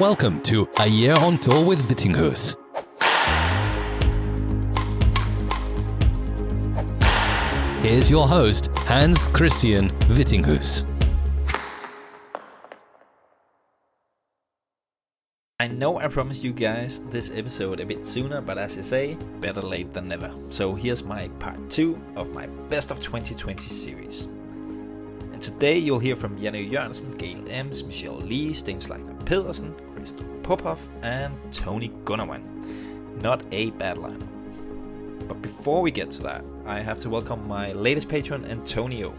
Welcome to A Year on Tour with Vittinghus. Here's your host, Hans Christian Vittinghus. I know I promised you guys this episode a bit sooner, but as I say, better late than never. So here's my part 2 of my Best of 2020 series. And today you'll hear from Jan Ø. Jørgensen, Gail Emms, Michelle Li, Steen Schleicher Pedersen, Christo Popov, and Tony Gunawan. Not a bad lineup. But before we get to that, I have to welcome my latest patron, Antonio.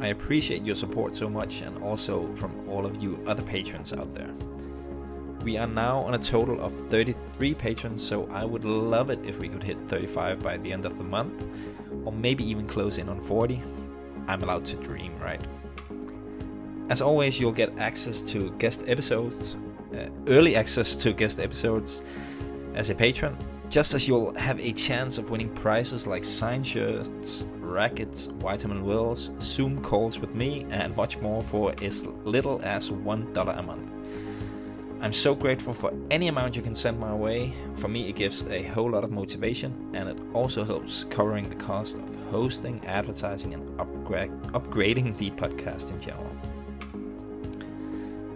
I appreciate your support so much and also from all of you other patrons out there. We are now on a total of 33 patrons, so I would love it if we could hit 35 by the end of the month, or maybe even close in on 40. I'm allowed to dream, right? As always, you'll get access to guest episodes, uh, early access to guest episodes as a patron, just as you'll have a chance of winning prizes like signed shirts, rackets, vitamin wills, Zoom calls with me, and much more for as little as $1 a month. I'm so grateful for any amount you can send my way. For me, it gives a whole lot of motivation and it also helps covering the cost of hosting, advertising, and upgra- upgrading the podcast in general.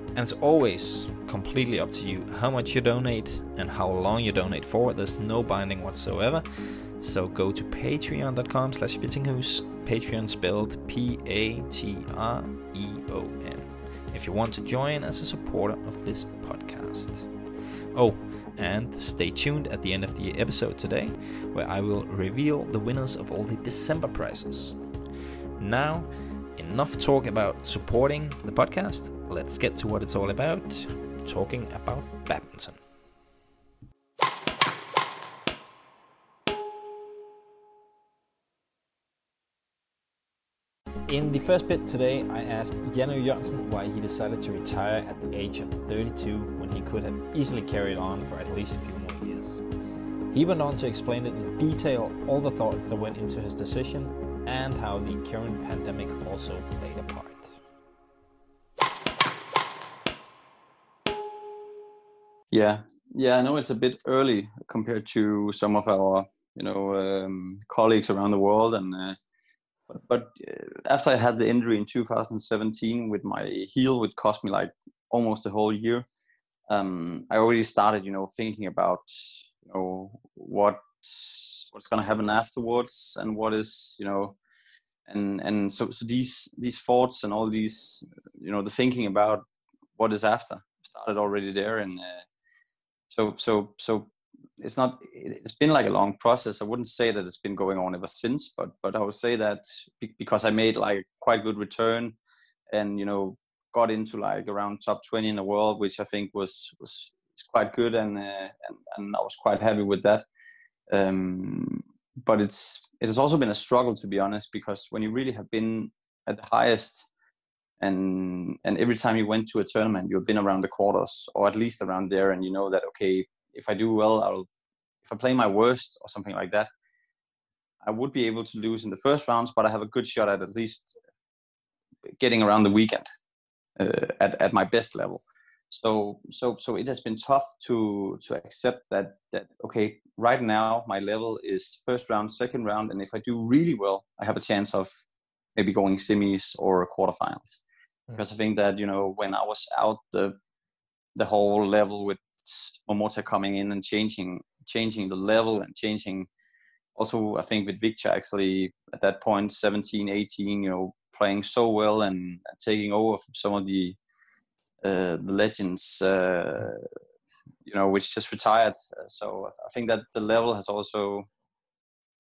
And it's always completely up to you how much you donate and how long you donate for. There's no binding whatsoever. So go to patreon.com slash vittinghus, Patreon spelled P-A-T-R-E-O-N, if you want to join as a supporter of this podcast. Oh, and stay tuned at the end of the episode today, where I will reveal the winners of all the December prizes. Now, enough talk about supporting the podcast. Let's get to what it's all about talking about badminton. In the first bit today, I asked Jan Ø. Jørgensen why he decided to retire at the age of 32 when he could have easily carried on for at least a few more years. He went on to explain in detail all the thoughts that went into his decision and how the current pandemic also played a part. Yeah, yeah, I know it's a bit early compared to some of our, you know, um, colleagues around the world, and uh, but, uh, after I had the injury in 2017 with my heel, which cost me like almost a whole year, um, I already started, you know, thinking about, you know, what what's going to happen afterwards and what is, you know, and and so so these these thoughts and all these, you know, the thinking about what is after started already there, and uh, so so so it's not it's been like a long process. I wouldn't say that it's been going on ever since but but i would say that because i made like quite good return and you know got into like around top 20 in the world which i think was was quite good and uh, and, and i was quite happy with that. Um but it's it has also been a struggle to be honest because when you really have been at the highest and and every time you went to a tournament you've been around the quarters or at least around there and you know that okay if i do well i'll if i play my worst or something like that i would be able to lose in the first rounds but i have a good shot at at least getting around the weekend uh, at, at my best level. So so so it has been tough to to accept that that okay right now my level is first round second round and if i do really well i have a chance of maybe going semis or quarterfinals. Because I think that you know when I was out the the whole level with Momota coming in and changing changing the level and changing also I think with Viktor actually at that point 17 18 you know playing so well and, taking over from some of the uh, the legends uh, you know which just retired so I think that the level has also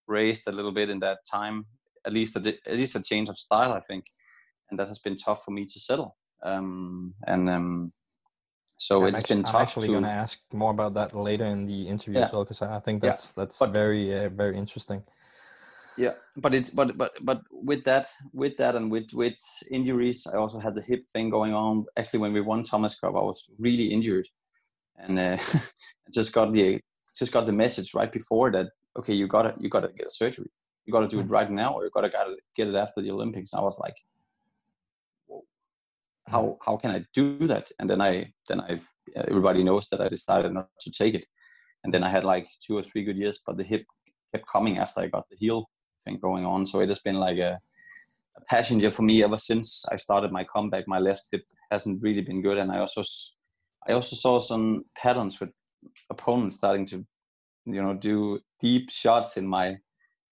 raised a little bit in that time at least a, at least a change of style I think and that has been tough for me to settle. Um, and um, so I'm it's actually, been tough. I'm actually to, going to ask more about that later in the interview Yeah. as well because I think Yeah, that's that's but- very uh, very interesting. yeah, but it's but but but with that with that and with with injuries, I also had the hip thing going on. Actually, when we won Thomas Cup, I was really injured, and uh, just got the just got the message right before that. Okay, you gotta you gotta get a surgery. You gotta do it right now, or you gotta gotta get it after the Olympics. And I was like, how how can I do that? And then I then I everybody knows that I decided not to take it. And then I had like two or three good years, but the hip kept coming after I got the heel thing going on. So it has been like a, a passion for me ever since I started my comeback. My left hip hasn't really been good, and I also I also saw some patterns with opponents starting to you know do deep shots in my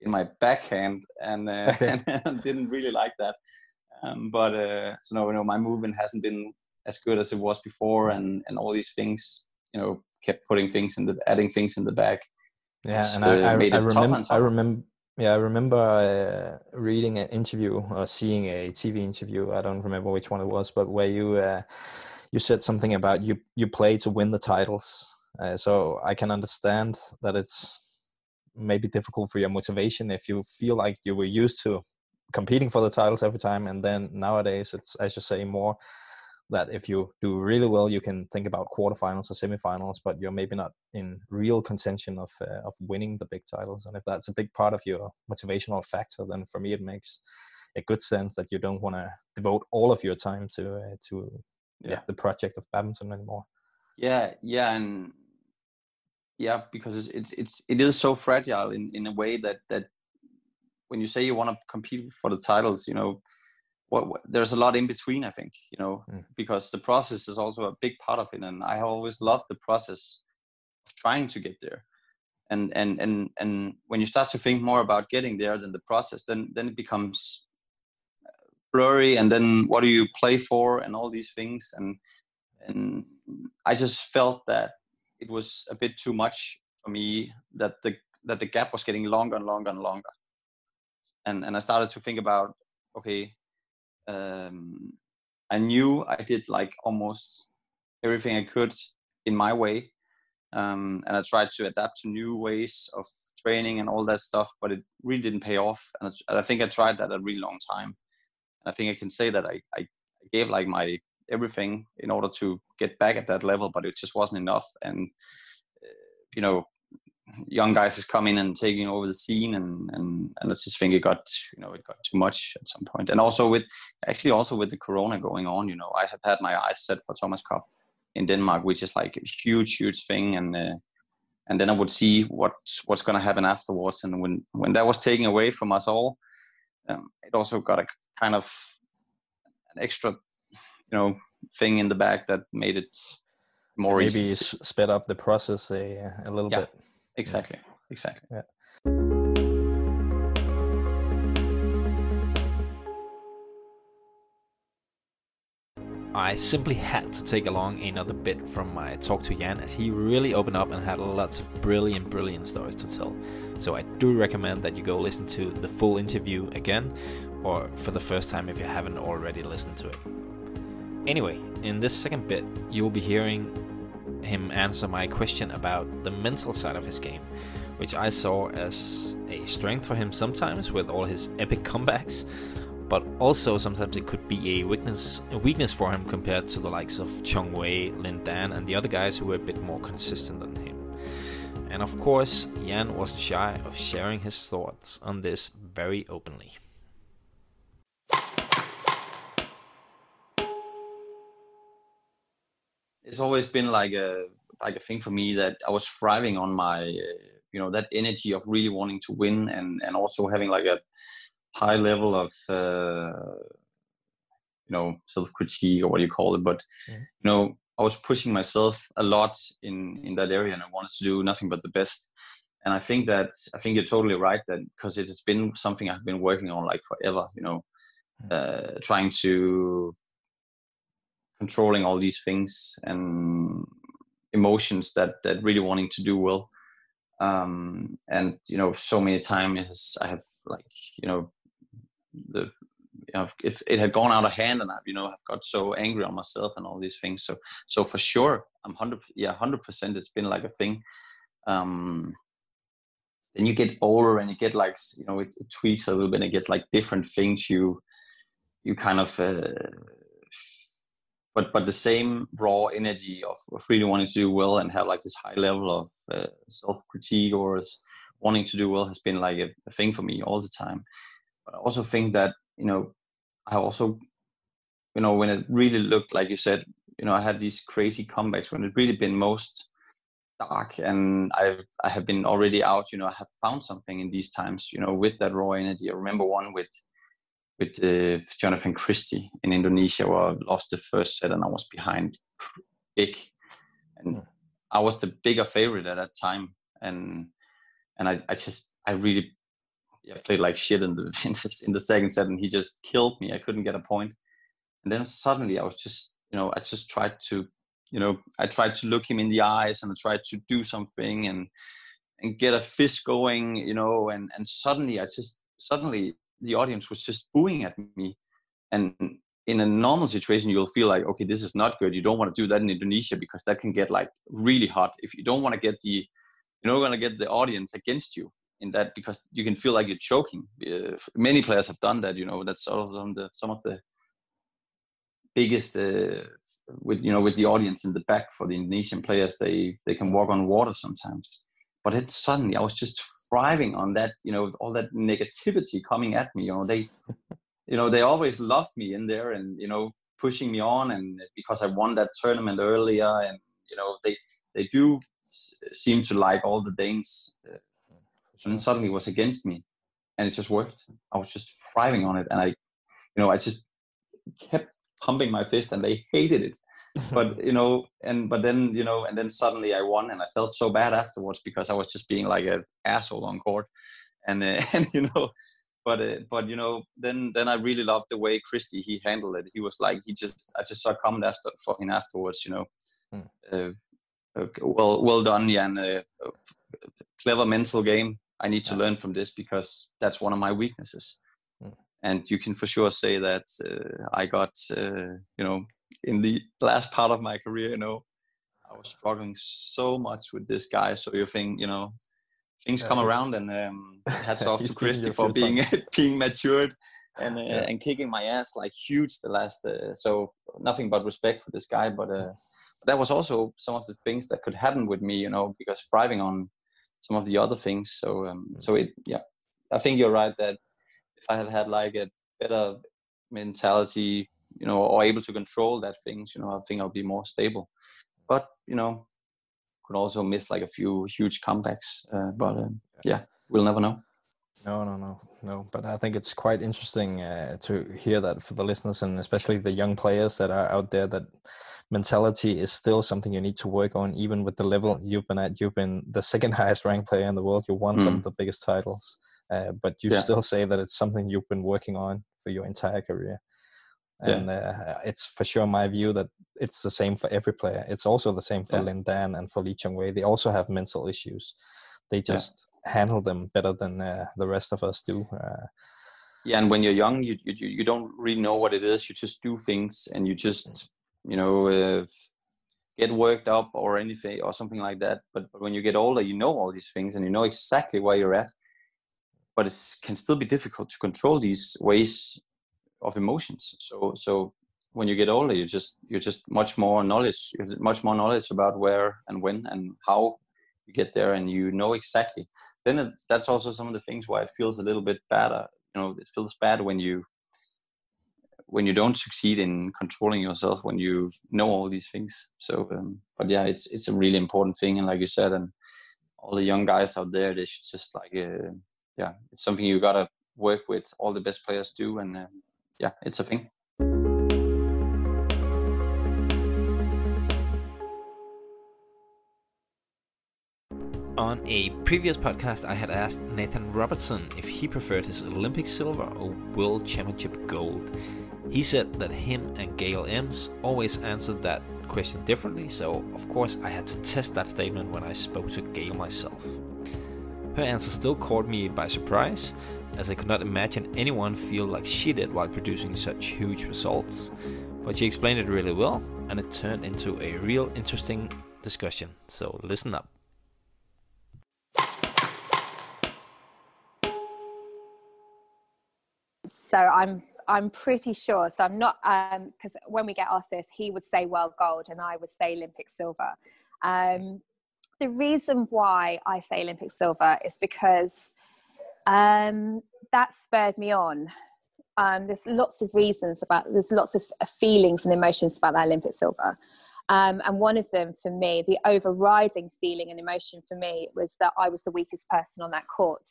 in my backhand, and, uh, okay. and didn't really like that. Um, but uh, so no, you know, my movement hasn't been as good as it was before, and and all these things, you know, kept putting things in the adding things in the back. Yeah, and uh, I, I, I remember I remember yeah, I remember uh, reading an interview or seeing a TV interview. I don't remember which one it was, but where you uh, you said something about you you play to win the titles. Uh, so I can understand that it's maybe difficult for your motivation if you feel like you were used to competing for the titles every time, and then nowadays it's as you say more that if you do really well, you can think about quarterfinals or semifinals, but you're maybe not in real contention of uh, of winning the big titles. And if that's a big part of your motivational factor, then for me it makes a good sense that you don't want to devote all of your time to uh, to yeah. yeah. the project of badminton anymore. Yeah, yeah, and yeah, because it's it's, it's it is so fragile in in a way that that when you say you want to compete for the titles, you know what, what, there's a lot in between i think you know mm. because the process is also a big part of it and i always loved the process of trying to get there and and and and when you start to think more about getting there than the process then then it becomes uh, blurry and then what do you play for and all these things and and i just felt that it was a bit too much for me that the that the gap was getting longer and longer and longer and and i started to think about okay um, I knew I did like almost everything I could in my way, um, and I tried to adapt to new ways of training and all that stuff, but it really didn't pay off. And I think I tried that a really long time. And I think I can say that I, I gave like my everything in order to get back at that level, but it just wasn't enough. And uh, you know, young guys is coming and taking over the scene and and and I just think it got you know it got too much at some point and also with actually also with the corona going on you know I have had my eyes set for Thomas Cup in Denmark which is like a huge huge thing and uh, and then I would see what what's going to happen afterwards and when when that was taken away from us all um, it also got a kind of an extra you know thing in the back that made it more maybe easy. sped up the process a, a little yeah. bit exactly exactly yeah. I simply had to take along another bit from my talk to Jan as he really opened up and had lots of brilliant, brilliant stories to tell. So I do recommend that you go listen to the full interview again or for the first time if you haven't already listened to it. Anyway, in this second bit, you'll be hearing him answer my question about the mental side of his game, which I saw as a strength for him sometimes with all his epic comebacks, but also sometimes it could be a weakness a weakness for him compared to the likes of Chong Wei, Lin Dan, and the other guys who were a bit more consistent than him. And of course, Jan wasn't shy of sharing his thoughts on this very openly. It's always been like a like a thing for me that I was thriving on my uh, you know that energy of really wanting to win and and also having like a high level of uh, you know self critique or what do you call it. But you know I was pushing myself a lot in in that area and I wanted to do nothing but the best. And I think that I think you're totally right that because it has been something I've been working on like forever you know mm. uh, trying to controlling all these things and emotions that that really wanting to do well. Um and you know so many times i have like you know the you know, if it had gone out of hand and i you know i've got so angry on myself and all these things. So so for sure i'm 100 yeah 100% it's been like a thing. Um then you get older and you get like you know it, it tweaks a little bit and it gets like different things you you kind of uh, but but the same raw energy of, really wanting to do well and have like this high level of uh, self critique or wanting to do well has been like a, a, thing for me all the time. But I also think that you know I also you know when it really looked like you said you know I had these crazy comebacks when it really been most dark and I I have been already out. You know, I have found something in these times. You know, with that raw energy. I remember one with with uh, Jonathan Christie in Indonesia where I lost the first set and I was behind big, and hmm. I was the bigger favorite at that time. And and I, I just I really yeah, played like shit in the in the second set and he just killed me. I couldn't get a. And then suddenly I was just you know I just tried to you know I tried to look him in the eyes and I tried to do something and and get a fist going you know and and suddenly I just suddenly the audience was just booing at me. And in a normal situation you'll feel like okay this is not good. You don't want to do that in indonesia because that can get like really hot. If you don't want to get the you're not going to get the audience against you in that because you can feel like you're choking. Uh, many players have done that you know that's some of the some of the biggest uh, with you know with the audience in the back for the indonesian players they they can walk on water sometimes. But it suddenly i was just thriving on that you know all that negativity coming at me you know they you know they always loved me in there and you know pushing me on and because I won that tournament earlier and you know they they do seem to like all the Danes uh, and suddenly it was against me and it just worked. I was just thriving on it and I you know I just kept pumping my fist and they hated it but you know and but then you know and then suddenly I won and I felt so bad afterwards because I was just being like an asshole on court and uh, and you know but uh, but you know then then I really loved the way Christie he handled it. He was like he just I just saw comment after fucking afterwards. You know, mm. uh, okay, well well done, Jan. Uh, clever mental game. I need to yeah. learn from this because that's one of my weaknesses. Mm. And you can for sure say that uh, I got uh, you know in the last part of my career, you know, I was struggling so much with this guy. So you think you know things come around and um, hats off to Christie for being being matured and uh, yeah. and kicking my ass like huge the last uh, so nothing but respect for this guy but uh, that was also some of the things that could happen with me you know because thriving on some of the other things so um, mm. so it yeah I think you're right that if I had had like a better mentality you know or able to control that things you know I think I'll be more stable but you know could also miss like a few huge comebacks. Uh, but uh, yeah, we'll never know. No, no, no, no. But I think it's quite interesting uh, to hear that for the listeners and especially the young players that are out there. That mentality is still something you need to work on, even with the level you've been at. You've been the second highest ranked player in the world. You won mm. some of the biggest titles, uh, but you yeah. still say that it's something you've been working on for your entire career and yeah. uh, it's for sure my view that it's the same for every player. It's also the same for yeah. Lin Dan and for Lee Chong Wei. They also have mental issues. They just yeah. handle them better than uh, the rest of us do. Uh, yeah, and when you're young, you, you you don't really know what it is. You just do things, and you just you know uh, get worked up or anything or something like that. But, but when you get older, you know all these things, and you know exactly where you're at. But it can still be difficult to control these ways of emotions. So so when you get older, you just you're just much more knowledge, much more knowledge about where and when and how you get there, and you know exactly. Then it, that's also some of the things why it feels a little bit better. You know, it feels bad when you when you don't succeed in controlling yourself when you know all these things. So, um, but yeah, it's it's a really important thing, and like you said, and all the young guys out there, they should just like uh, yeah, it's something you gotta work with. All the best players do, and um, yeah, it's a thing. On a previous podcast, I had asked Nathan Robertson if he preferred his Olympic silver or World Championship gold. He said that him and Gail Emms always answered that question differently, so of course I had to test that statement when I spoke to Gail myself. Her answer still caught me by surprise, as I could not imagine anyone feel like she did while producing such huge results. But she explained it really well, and it turned into a real interesting discussion. So listen up. So I'm I'm pretty sure. So I'm not because um, when we get asked this, he would say world gold, and I would say Olympic silver. Um, the reason why I say Olympic silver is because um, that spurred me on. Um, there's lots of reasons about there's lots of feelings and emotions about that olympic silver. Um, and one of them for me the overriding feeling and emotion for me was that i was the weakest person on that court.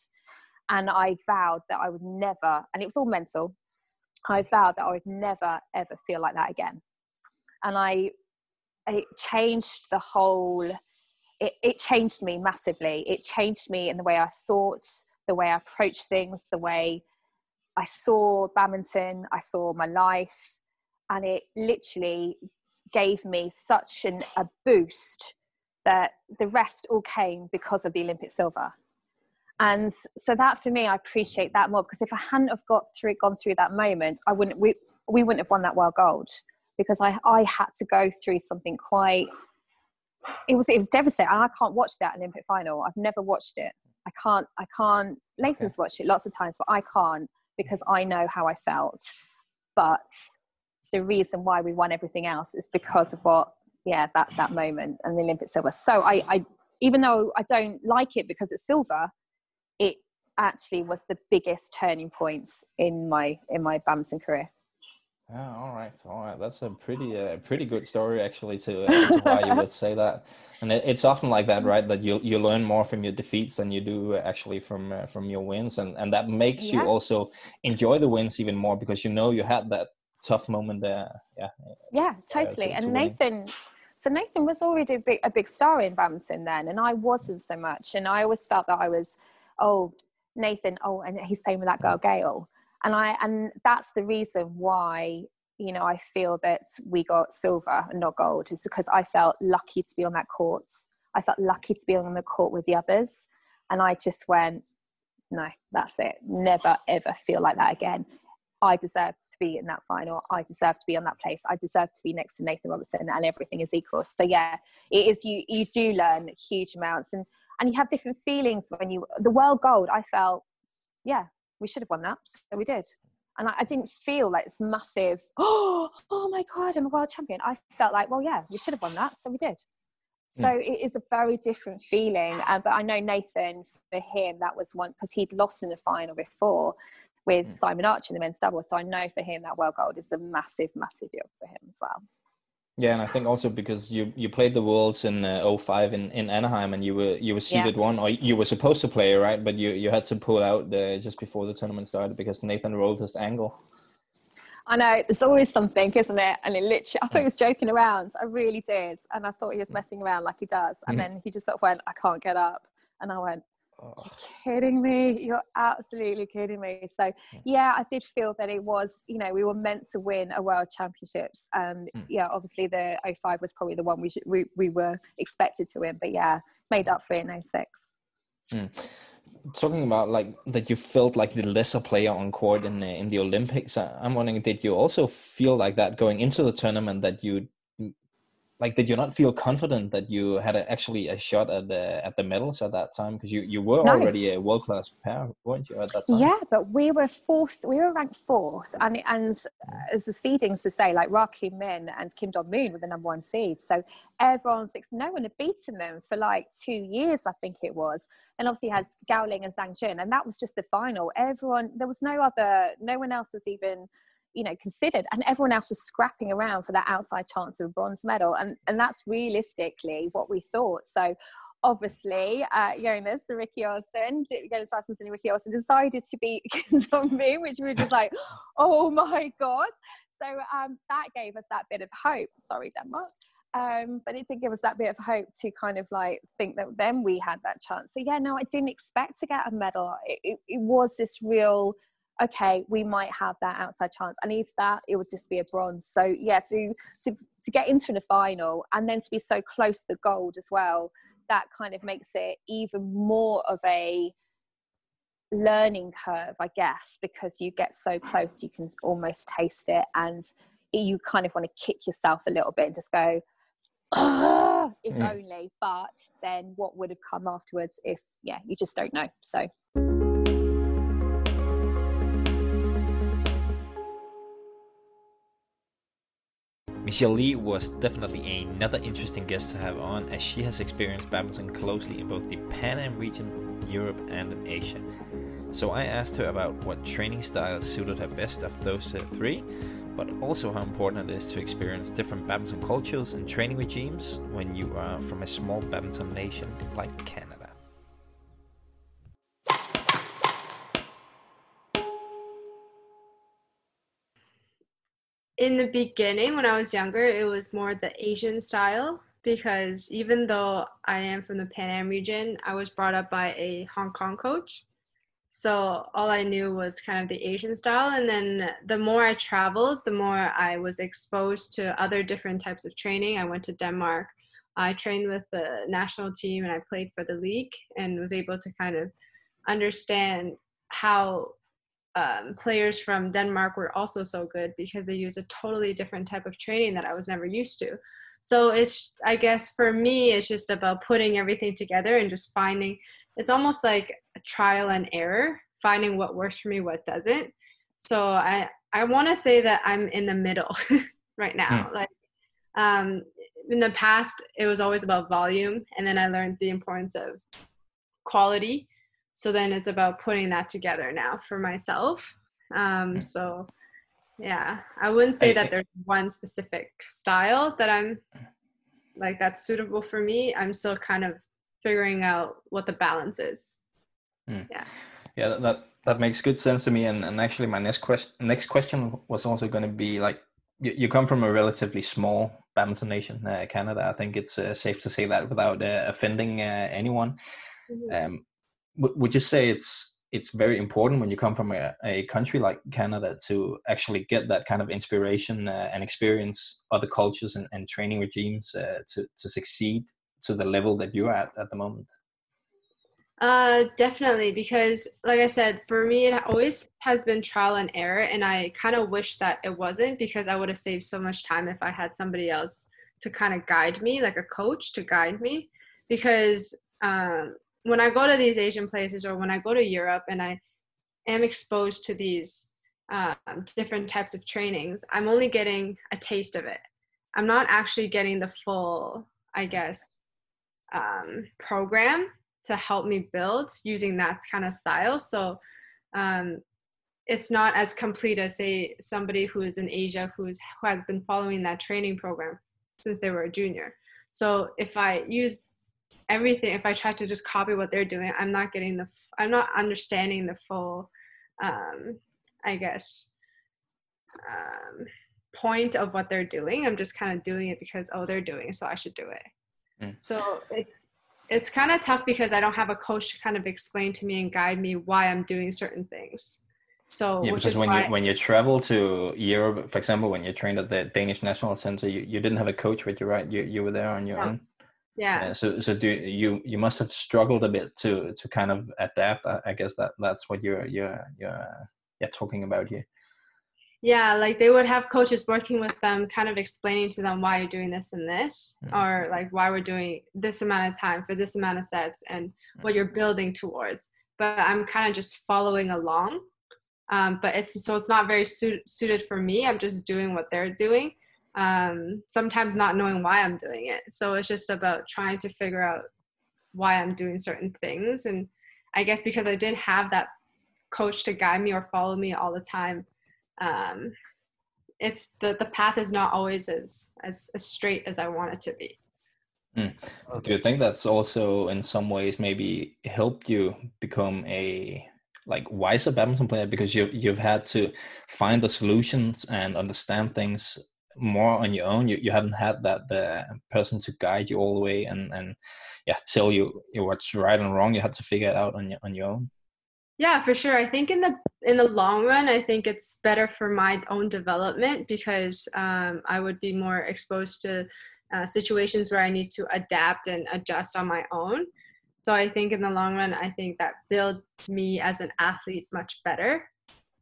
And i vowed that i would never and it was all mental i vowed that i would never ever feel like that again. And i it changed the whole it, it changed me massively it changed me in the way i thought the way i approached things the way I saw badminton, I saw my life, and it literally gave me such an, a boost that the rest all came because of the Olympic silver. And so that for me, I appreciate that more because if I hadn't have got through, gone through that moment, I wouldn't, we, we wouldn't have won that world gold because I, I had to go through something quite, it was, it was devastating. And I can't watch that Olympic final. I've never watched it. I can't, I can't, Nathan's okay. watched it lots of times, but I can't because I know how I felt. But the reason why we won everything else is because of what, yeah, that that moment and the Olympic silver. So I, I even though I don't like it because it's silver, it actually was the biggest turning points in my in my badminton career. Yeah, all right, all right. That's a pretty, uh, pretty good story actually to, uh, to why you would say that. And it, it's often like that, right? That you you learn more from your defeats than you do actually from uh, from your wins, and and that makes yeah. you also enjoy the wins even more because you know you had that tough moment there. Yeah. Yeah, totally. to, to and Nathan, so Nathan was already a big, a big star in badminton then, and I wasn't so much. And I always felt that I was, oh, Nathan, oh, and he's playing with that girl Gail and i and that's the reason why you know i feel that we got silver and not gold is because i felt lucky to be on that court i felt lucky to be on the court with the others and i just went no that's it never ever feel like that again I deserve to be in that final. I deserve to be on that place. I deserve to be next to Nathan Robertson, and everything is equal. So yeah, it is. You you do learn huge amounts, and and you have different feelings when you the world gold. I felt, yeah, we should have won that. So we did. And I, I didn't feel like this massive, oh, oh my God, I'm a world champion. I felt like, well, yeah, you should have won that. So we did. So mm. it is a very different feeling. Uh, but I know Nathan, for him, that was one because he'd lost in the final before with mm. Simon Archer in the men's double. So I know for him that world gold is a massive, massive deal for him as well. Yeah, and I think also because you you played the Worlds in uh, 05 in, in Anaheim and you were you were seeded yeah. one or you were supposed to play right, but you you had to pull out uh, just before the tournament started because Nathan rolled his ankle. I know there's always something, isn't it? And it literally, I thought he was joking around. I really did, and I thought he was messing around like he does. And mm-hmm. then he just sort of went, "I can't get up," and I went, you're kidding me. You're absolutely kidding me. So yeah, I did feel that it was, you know, we were meant to win a world championships. Um, mm. yeah, obviously the 05 was probably the one we, should, we, we were expected to win, but yeah, made up for it in 06. Mm. Talking about like that, you felt like the lesser player on court in the, in the Olympics. I'm wondering, did you also feel like that going into the tournament that you like did you not feel confident that you had a, actually a shot at the at the medals at that time? Because you you were no. already a world class pair weren't you at that time? Yeah but we were fourth we were ranked fourth and and as the seedings to say like Ra Kyung Min and Kim Dong Moon were the number one seed. So everyone's like no one had beaten them for like two years I think it was. And obviously had Gao Ling and Zhang Jun and that was just the final. Everyone there was no other no one else was even you know considered and everyone else was scrapping around for that outside chance of a bronze medal and and that's realistically what we thought so obviously uh, Jonas and Rikke Olsen, Jonas Rasmussen and Rikke Olsen decided to beat Moon, which we were just like, oh my God. So um, that gave us that bit of hope. Sorry, Denmark. Um, but it did give us that bit of hope to kind of like think that then we had that chance. So yeah, no, I didn't expect to get a medal. It, it, it was this real okay, we might have that outside chance. And if that, it would just be a bronze. So yeah, to to to get into the final and then to be so close to the gold as well, that kind of makes it even more of a learning curve, I guess, because you get so close, you can almost taste it, and you kind of want to kick yourself a little bit and just go, oh, if mm. only. But then what would have come afterwards if, yeah, you just don't know. So. Michelle Li was definitely another interesting guest to have on as she has experienced badminton closely in both the Pan Am region, Europe and Asia. So I asked her about what training styles suited her best of those uh, three, but also how important it is to experience different badminton cultures and training regimes when you are from a small badminton nation like Canada. In the beginning when i was younger it was more the asian style because even though i am from the pan am region i was brought up by a hong kong coach. So all i knew was kind of the asian style. And then the more i traveled the more i was exposed to other different types of training. I went to denmark. I trained with the national team and i played for the league and was able to kind of understand how um, players from Denmark were also so good because they use a totally different type of training that I was never used to. So it's, I guess for me, it's just about putting everything together and just finding, it's almost like a trial and error, finding what works for me, what doesn't. So I, I want to say that I'm in the middle right now. Mm. Like, um, in the past, it was always about volume, and then I learned the importance of quality so then it's about putting that together now for myself. Um, so yeah i wouldn't say that there's one specific style that i'm like that's suitable for me. I'm still kind of figuring out what the balance is. Mm. yeah. Yeah that that makes good sense to me. And, and actually my next question next question was also going to be like you, you come from a relatively small badminton nation uh, canada. I think it's uh, safe to say that without uh, offending uh, anyone. Mm-hmm. um, would you say it's it's very important when you come from a, a country like Canada to actually get that kind of inspiration uh, and experience other cultures and, and training regimes uh, to, to succeed to the level that you're at at the moment? Uh, definitely, because like I said, for me, it always has been trial and error, and I kind of wish that it wasn't because I would have saved so much time if I had somebody else to kind of guide me, like a coach to guide me. Because um, when I go to these Asian places or when I go to Europe and I am exposed to these um, different types of trainings, I'm only getting a taste of it. I'm not actually getting the full, I guess, um, program to help me build using that kind of style. So um, it's not as complete as say somebody who is in Asia who's who has been following that training program since they were a junior. So if I use everything if i try to just copy what they're doing i'm not getting the i'm not understanding the full um i guess um point of what they're doing i'm just kind of doing it because oh they're doing it so i should do it mm. so it's it's kind of tough because i don't have a coach to kind of explain to me and guide me why i'm doing certain things so yeah, because when why... you when you travel to Europe, for example, when you trained at the Danish National Center, you, you didn't have a coach with you, right? You you were there on your no. own yeah. So so do you you must have struggled a bit to to kind of adapt i guess that that's what you're you're you're talking about here. Yeah like they would have coaches working with them kind of explaining to them why you're doing this and this mm-hmm. or like why we're doing this amount of time for this amount of sets and mm-hmm. what you're building towards. But i'm kind of just following along um, but it's so it's not very suit, suited for me. I'm just doing what they're doing um, sometimes not knowing why I'm doing it. So it's just about trying to figure out why I'm doing certain things. And I guess because I didn't have that coach to guide me or follow me all the time, um, it's the, the path is not always as, as, as straight as I want it to be. Mm. Do you think that's also in some ways maybe helped you become a like wiser badminton player because you you've had to find the solutions and understand things more on your own. You, you haven't had that the person to guide you all the way and and yeah tell you what's right and wrong. You had to figure it out on your on your own. Yeah for sure. I think in the in the long run i think it's better for my own development because um, i would be more exposed to uh, situations where i need to adapt and adjust on my own. So i think in the long run i think that built me as an athlete much better.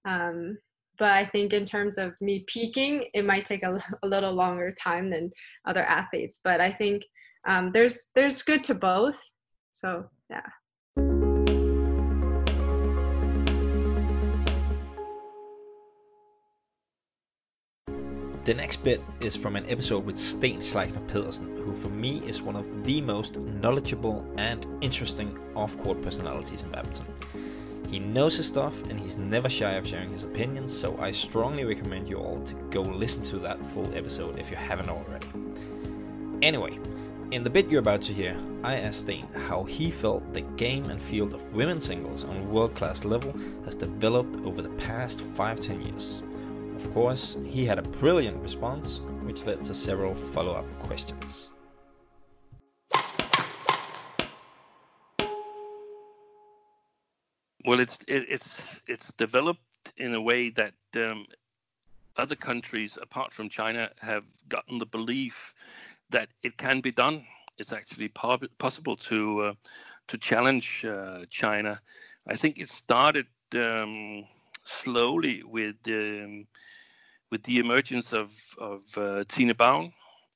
Um, but I think in terms of me peaking, it might take a, a little longer time than other athletes. But I think um, there's there's good to both. So yeah. The next bit is from an episode with Steen Schleicher Pedersen, who for me is one of the most knowledgeable and interesting off-court personalities in badminton. He knows his stuff and he's never shy of sharing his opinions, so I strongly recommend you all to go listen to that full episode if you haven't already. Anyway, in the bit you're about to hear, I asked Steen how he felt the game and field of women's singles on world class level has developed over the past 5 10 years. Of course, he had a brilliant response, which led to several follow up questions. Well, it's it, it's it's developed in a way that um, other countries, apart from China, have gotten the belief that it can be done. It's actually po- possible to uh, to challenge uh, China. I think it started um, slowly with um, with the emergence of of uh, Tine Baun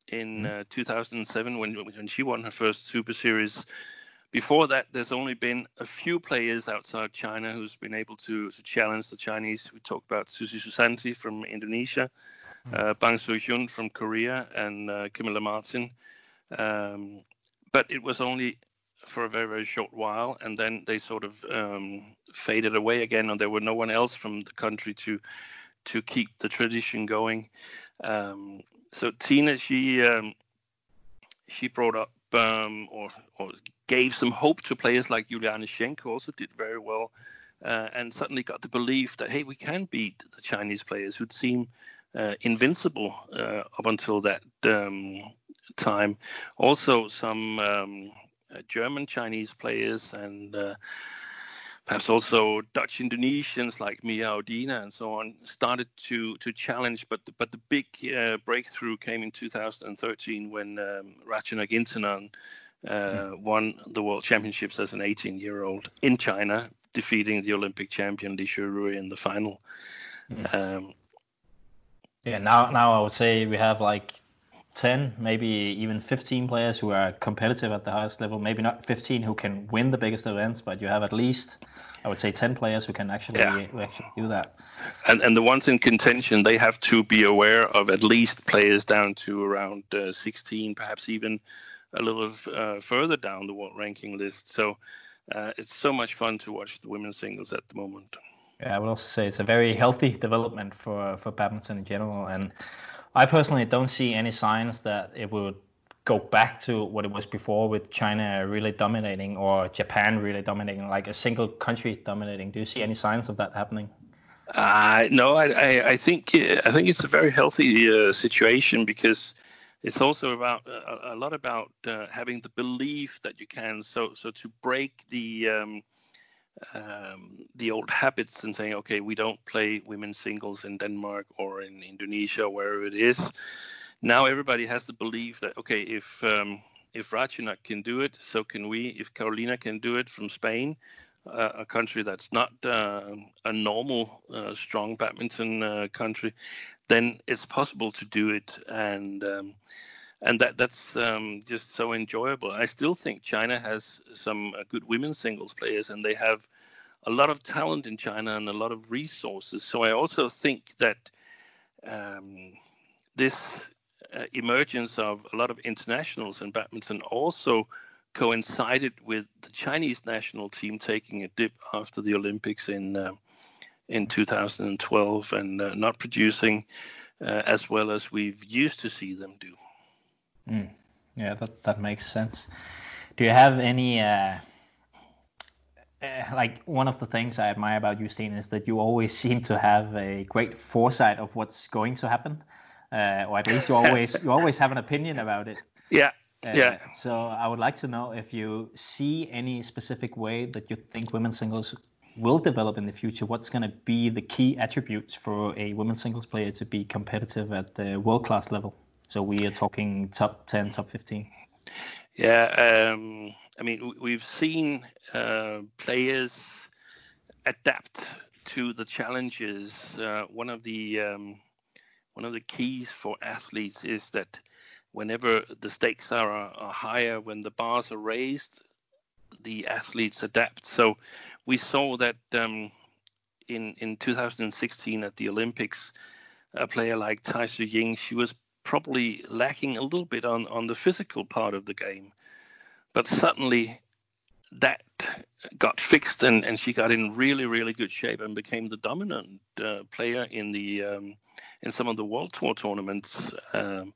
in mm-hmm. uh, 2007 when when she won her first Super Series. Before that, there's only been a few players outside China who's been able to, to challenge the Chinese. We talked about Susi Susanti from Indonesia, mm-hmm. uh, Bang Soo-hyun from Korea, and uh, Camilla Martin. Um, but it was only for a very very short while, and then they sort of um, faded away again, and there were no one else from the country to to keep the tradition going. Um, so Tine, she um, she brought up um, or or gave some hope to players like Juliane Schenk, who also did very well, uh, and suddenly got the belief that hey, we can beat the Chinese players who'd seem uh, invincible uh, up until that um, time. Also, some um, uh, German Chinese players and uh, perhaps also Dutch Indonesians like Mia Audina and so on started to to challenge, but the, but the big uh, breakthrough came in 2013 when um, Ratchanok Intanon uh, hmm. won the World Championships as an 18-year-old in China, defeating the Olympic champion Li Xuerui in the final. Mm. Um, yeah, now now I would say we have like 10, maybe even 15 players who are competitive at the highest level. Maybe not 15 who can win the biggest events, but you have at least, I would say, 10 players who can actually, yeah. actually do that. And, and the ones in contention, they have to be aware of at least players down to around uh, 16, perhaps even a little uh, further down the world ranking list. So uh, it's so much fun to watch the women's singles at the moment. Yeah, I would also say it's a very healthy development for for badminton in general, and I personally don't see any signs that it would go back to what it was before with China really dominating or Japan really dominating, like a single country dominating. Do you see any signs of that happening? Uh, no, I, I, I think I think it's a very healthy uh, situation because it's also about a, a lot about uh, having the belief that you can. So so to break the um, um, the old habits and saying, okay, we don't play women's singles in Denmark or in Indonesia, wherever it is. Now everybody has the belief that okay, if um, if Ratchanok can do it, so can we. If Carolina can do it from Spain, uh, a country that's not uh, a normal uh, strong badminton uh, country, then it's possible to do it. And um, and that that's um, just so enjoyable. I still think China has some uh, good women's singles players, and they have a lot of talent in China and a lot of resources. So I also think that um, this uh, emergence of a lot of internationals in badminton also coincided with the Chinese national team taking a dip after the Olympics in uh, in 2012 and uh, not producing uh, as well as we've used to see them do. Mm. Yeah, that that makes sense. Do you have any uh, uh, like one of the things I admire about you, Steen, is that you always seem to have a great foresight of what's going to happen, uh, or at least you always you always have an opinion about it. Yeah. Uh, yeah. So I would like to know if you see any specific way that you think women's singles will develop in the future. What's going to be the key attributes for a women's singles player to be competitive at the world class level? So we are talking top 10, top 15. Yeah, um, I mean, we've seen uh, players adapt to the challenges. Uh, one of the um, one of the keys for athletes is that whenever the stakes are, are higher, when the bars are raised, the athletes adapt. So we saw that um, in in 2016 at the Olympics, a player like Tai Tzu Ying, she was probably lacking a little bit on, on the physical part of the game. But suddenly that got fixed and, and she got in really really good shape and became the dominant uh, player in the um, in some of the world tour tournaments um,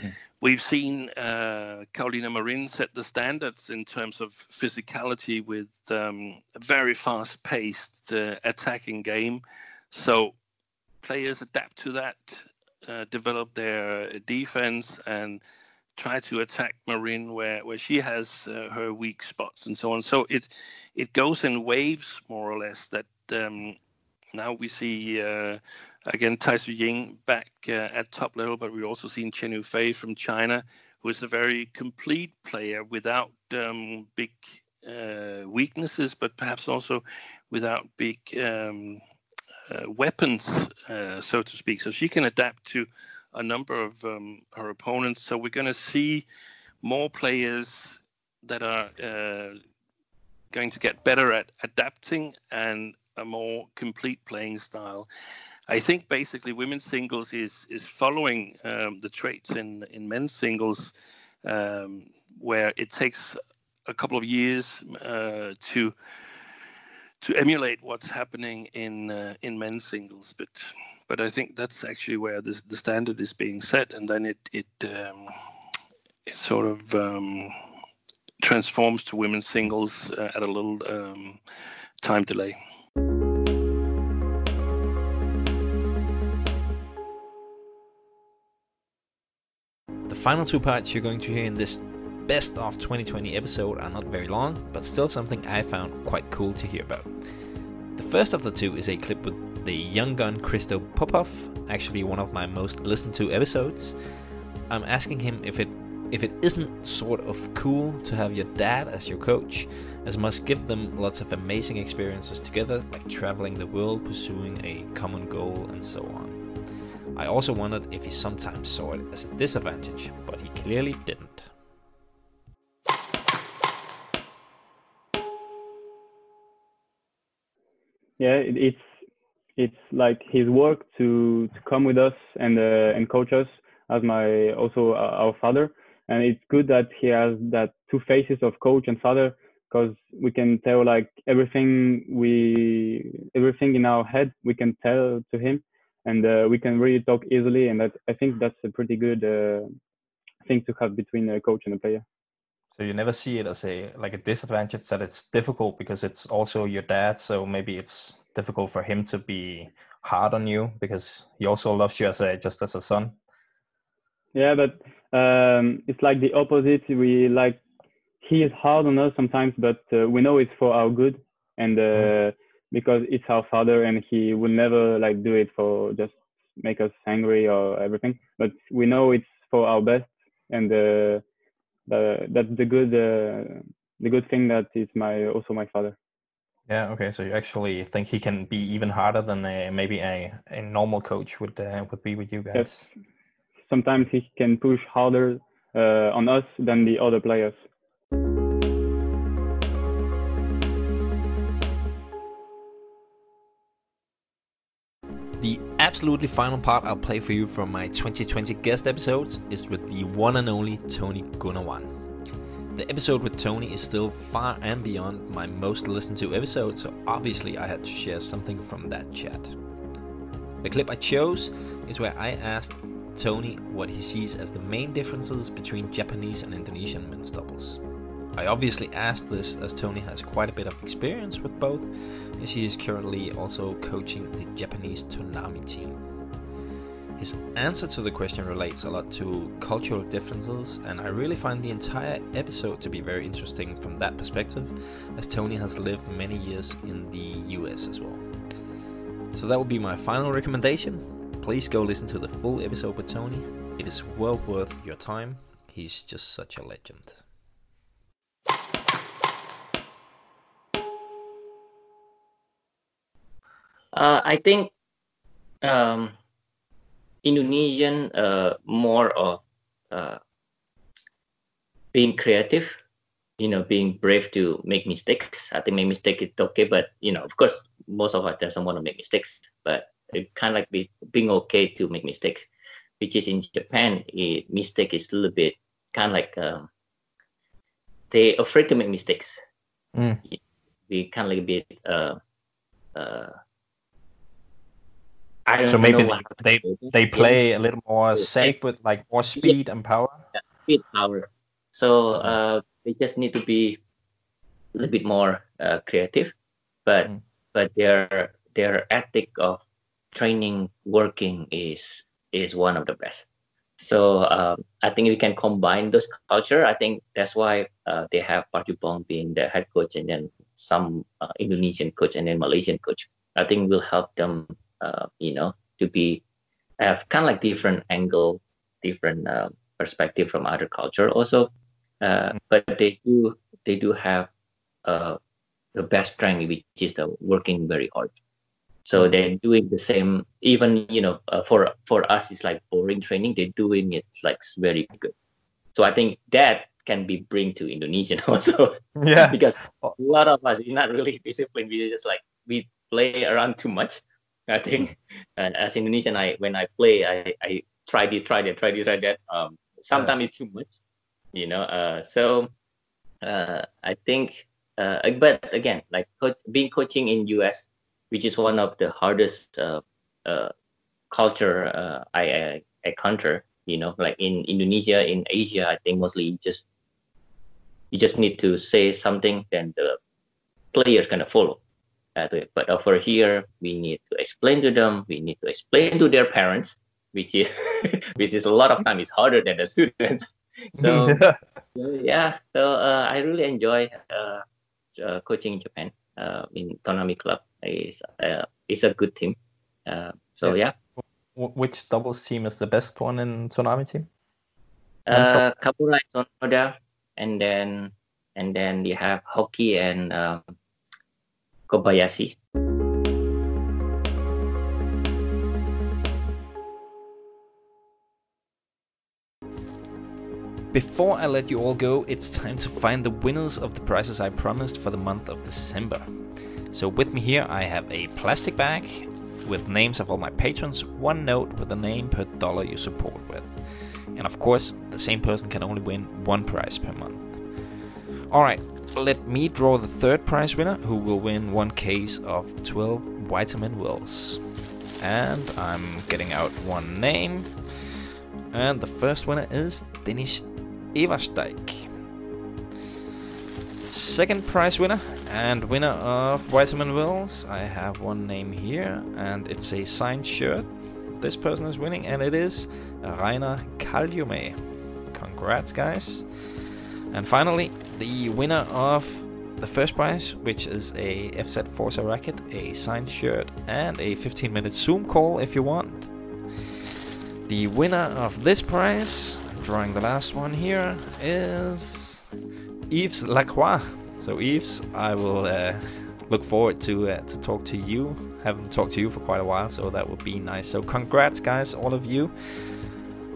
yeah. we've seen uh, Carolina Marin set the standards in terms of physicality with um, a very fast paced uh, attacking game so players adapt to that uh, develop their defense and try to attack Marin where where she has uh, her weak spots and so on. So it it goes in waves more or less. That um, now we see uh, again Tai Tzu Ying back uh, at top level, but we've also seen Chen Yufei from China, who is a very complete player without um, big uh, weaknesses, but perhaps also without big um, uh, weapons, uh, so to speak. So she can adapt to a number of um, her opponents. So we're going to see more players that are uh, going to get better at adapting and a more complete playing style. I think basically women's singles is is following um, the traits in in men's singles, um, where it takes a couple of years uh, to to emulate what's happening in uh, in men's singles, but but I think that's actually where this, the standard is being set, and then it it, um, it sort of um, transforms to women's singles uh, at a little um, time delay. The final two parts you're going to hear in this best of 2020 episode are not very long, but still something I found quite cool to hear about. The first of the two is a clip with the young gun Christo Popov, actually one of my most listened to episodes. I'm asking him if it if it isn't sort of cool to have your dad as your coach, as must give them lots of amazing experiences together, like traveling the world, pursuing a common goal, and so on. I also wondered if he sometimes saw it as a disadvantage, but he clearly didn't. Yeah, it's it's like his work to to come with us and uh, and coach us as my also our father. And it's good that he has that two faces of coach and father because we can tell like everything we everything in our head we can tell to him. And uh, we can really talk easily and that i think that's a pretty good uh, thing to have between a coach and a player so you never see it as a like a disadvantage that it's difficult because it's also your dad so maybe it's difficult for him to be hard on you because he also loves you as a just as a son. Yeah but um, it's like the opposite. We like he is hard on us sometimes but uh, we know it's for our good and uh, mm. because it's our father and he will never like do it for just make us angry or everything. But we know it's for our best and uh, the, that's the good uh, the good thing that is my also my father yeah. Okay. So you actually think he can be even harder than a, maybe a, a normal coach would uh, would be with you guys? Yes. Sometimes he can push harder uh, on us than the other players. Absolutely final part I'll play for you from my 2020 guest episodes is with the one and only Tony Gunawan. The episode with Tony is still far and beyond my most listened to episode, so obviously I had to share something from that chat. The clip I chose is where I asked Tony what he sees as the main differences between Japanese and Indonesian men's doubles. I obviously asked this as Tony has quite a bit of experience with both, as he is currently also coaching the Japanese Tonami team. His answer to the question relates a lot to cultural differences, and I really find the entire episode to be very interesting from that perspective, as Tony has lived many years in the US as well. So that would be my final recommendation. Please go listen to the full episode with Tony. It is well worth your time. He's just such a legend. Uh, I think um, Indonesian uh, more of uh, being creative, you know, being brave to make mistakes. I think make mistake is okay, but you know, of course, most of us doesn't want to make mistakes, but it kind of like be, being okay to make mistakes. Which is in Japan, a mistake is a little bit kind of like um, they afraid to make mistakes. mm. we kind of like a bit uh, uh, I don't so maybe know they they, they play a little more safe with like more speed and power. Yeah, speed power. So uh, they just need to be a little bit more uh, creative, but mm. but their their ethic of training working is is one of the best. So um, I think we can combine those culture. I think that's why uh, they have Park Ju-bong being the head coach and then some uh, Indonesian coach and then Malaysian coach. I think will help them, uh, you know, to be have kind of like different angle, different uh, perspective from other culture also. Uh, mm. but they do they do have uh, the best strength, which is the working very hard. So they're doing the same. Even you know, uh, for for us, it's like boring training. They're doing it like very good. So I think that can be bring to Indonesian also. Yeah. because a lot of us is not really disciplined. We just like we play around too much. I think, and as Indonesian, I when I play, I I try this, try that, try this, try that. Um, sometimes yeah. it's too much, you know. Uh, so uh, I think, uh, but again, like being coaching in US which is one of the hardest uh, uh, culture uh, I, I encounter. You know, like in Indonesia, in Asia, I think mostly just you just need to say something, then the players of follow. Uh, but over here, we need to explain to them. We need to explain to their parents, which is which is a lot of time is harder than the students. So yeah, so uh, I really enjoy uh, uh, coaching in Japan uh, in Tonami Club is uh, is a good team. Uh, so yeah. yeah. Which doubles team is the best one in Tonami team? Uh, is Onoda, and then and then you have Hoki and um, Kobayashi. Before I let you all go, it's time to find the winners of the prizes I promised for the month of December. So with me here I have a plastic bag with names of all my patrons, one note with a name per dollar you support with. And of course, the same person can only win one prize per month. Alright, let me draw the third prize winner who will win one case of 12 vitamin wells. And I'm getting out one name. And the first winner is Dennis Eversteig. Second prize winner and winner of Vitamin Wells, I have one name here, and it's a signed shirt. This person is winning, and it is Rainer Kaljume. Congrats, guys. And finally, the winner of the first prize, which is a FZ Forza racket, a signed shirt, and a 15 minute Zoom call if you want. The winner of this prize, drawing the last one here, is Yves Lacroix. So Yves, I will uh, look forward to uh, to talk to you. Haven't talked to you for quite a while, so that would be nice. So congrats, guys, all of you.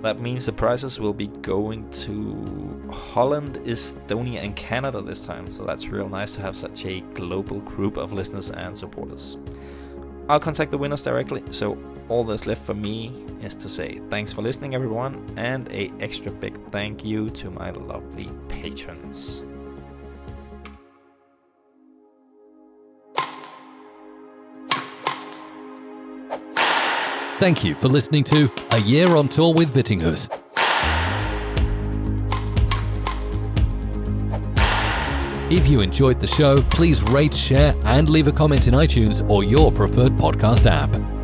That means the prizes will be going to Holland, Estonia, and Canada this time. So that's real nice to have such a global group of listeners and supporters. I'll contact the winners directly. So all that's left for me is to say thanks for listening, everyone, and a extra big thank you to my lovely patrons. Thank you for listening to A Year on Tour with Vittinghus. If you enjoyed the show, please rate, share, and leave a comment in iTunes or your preferred podcast app.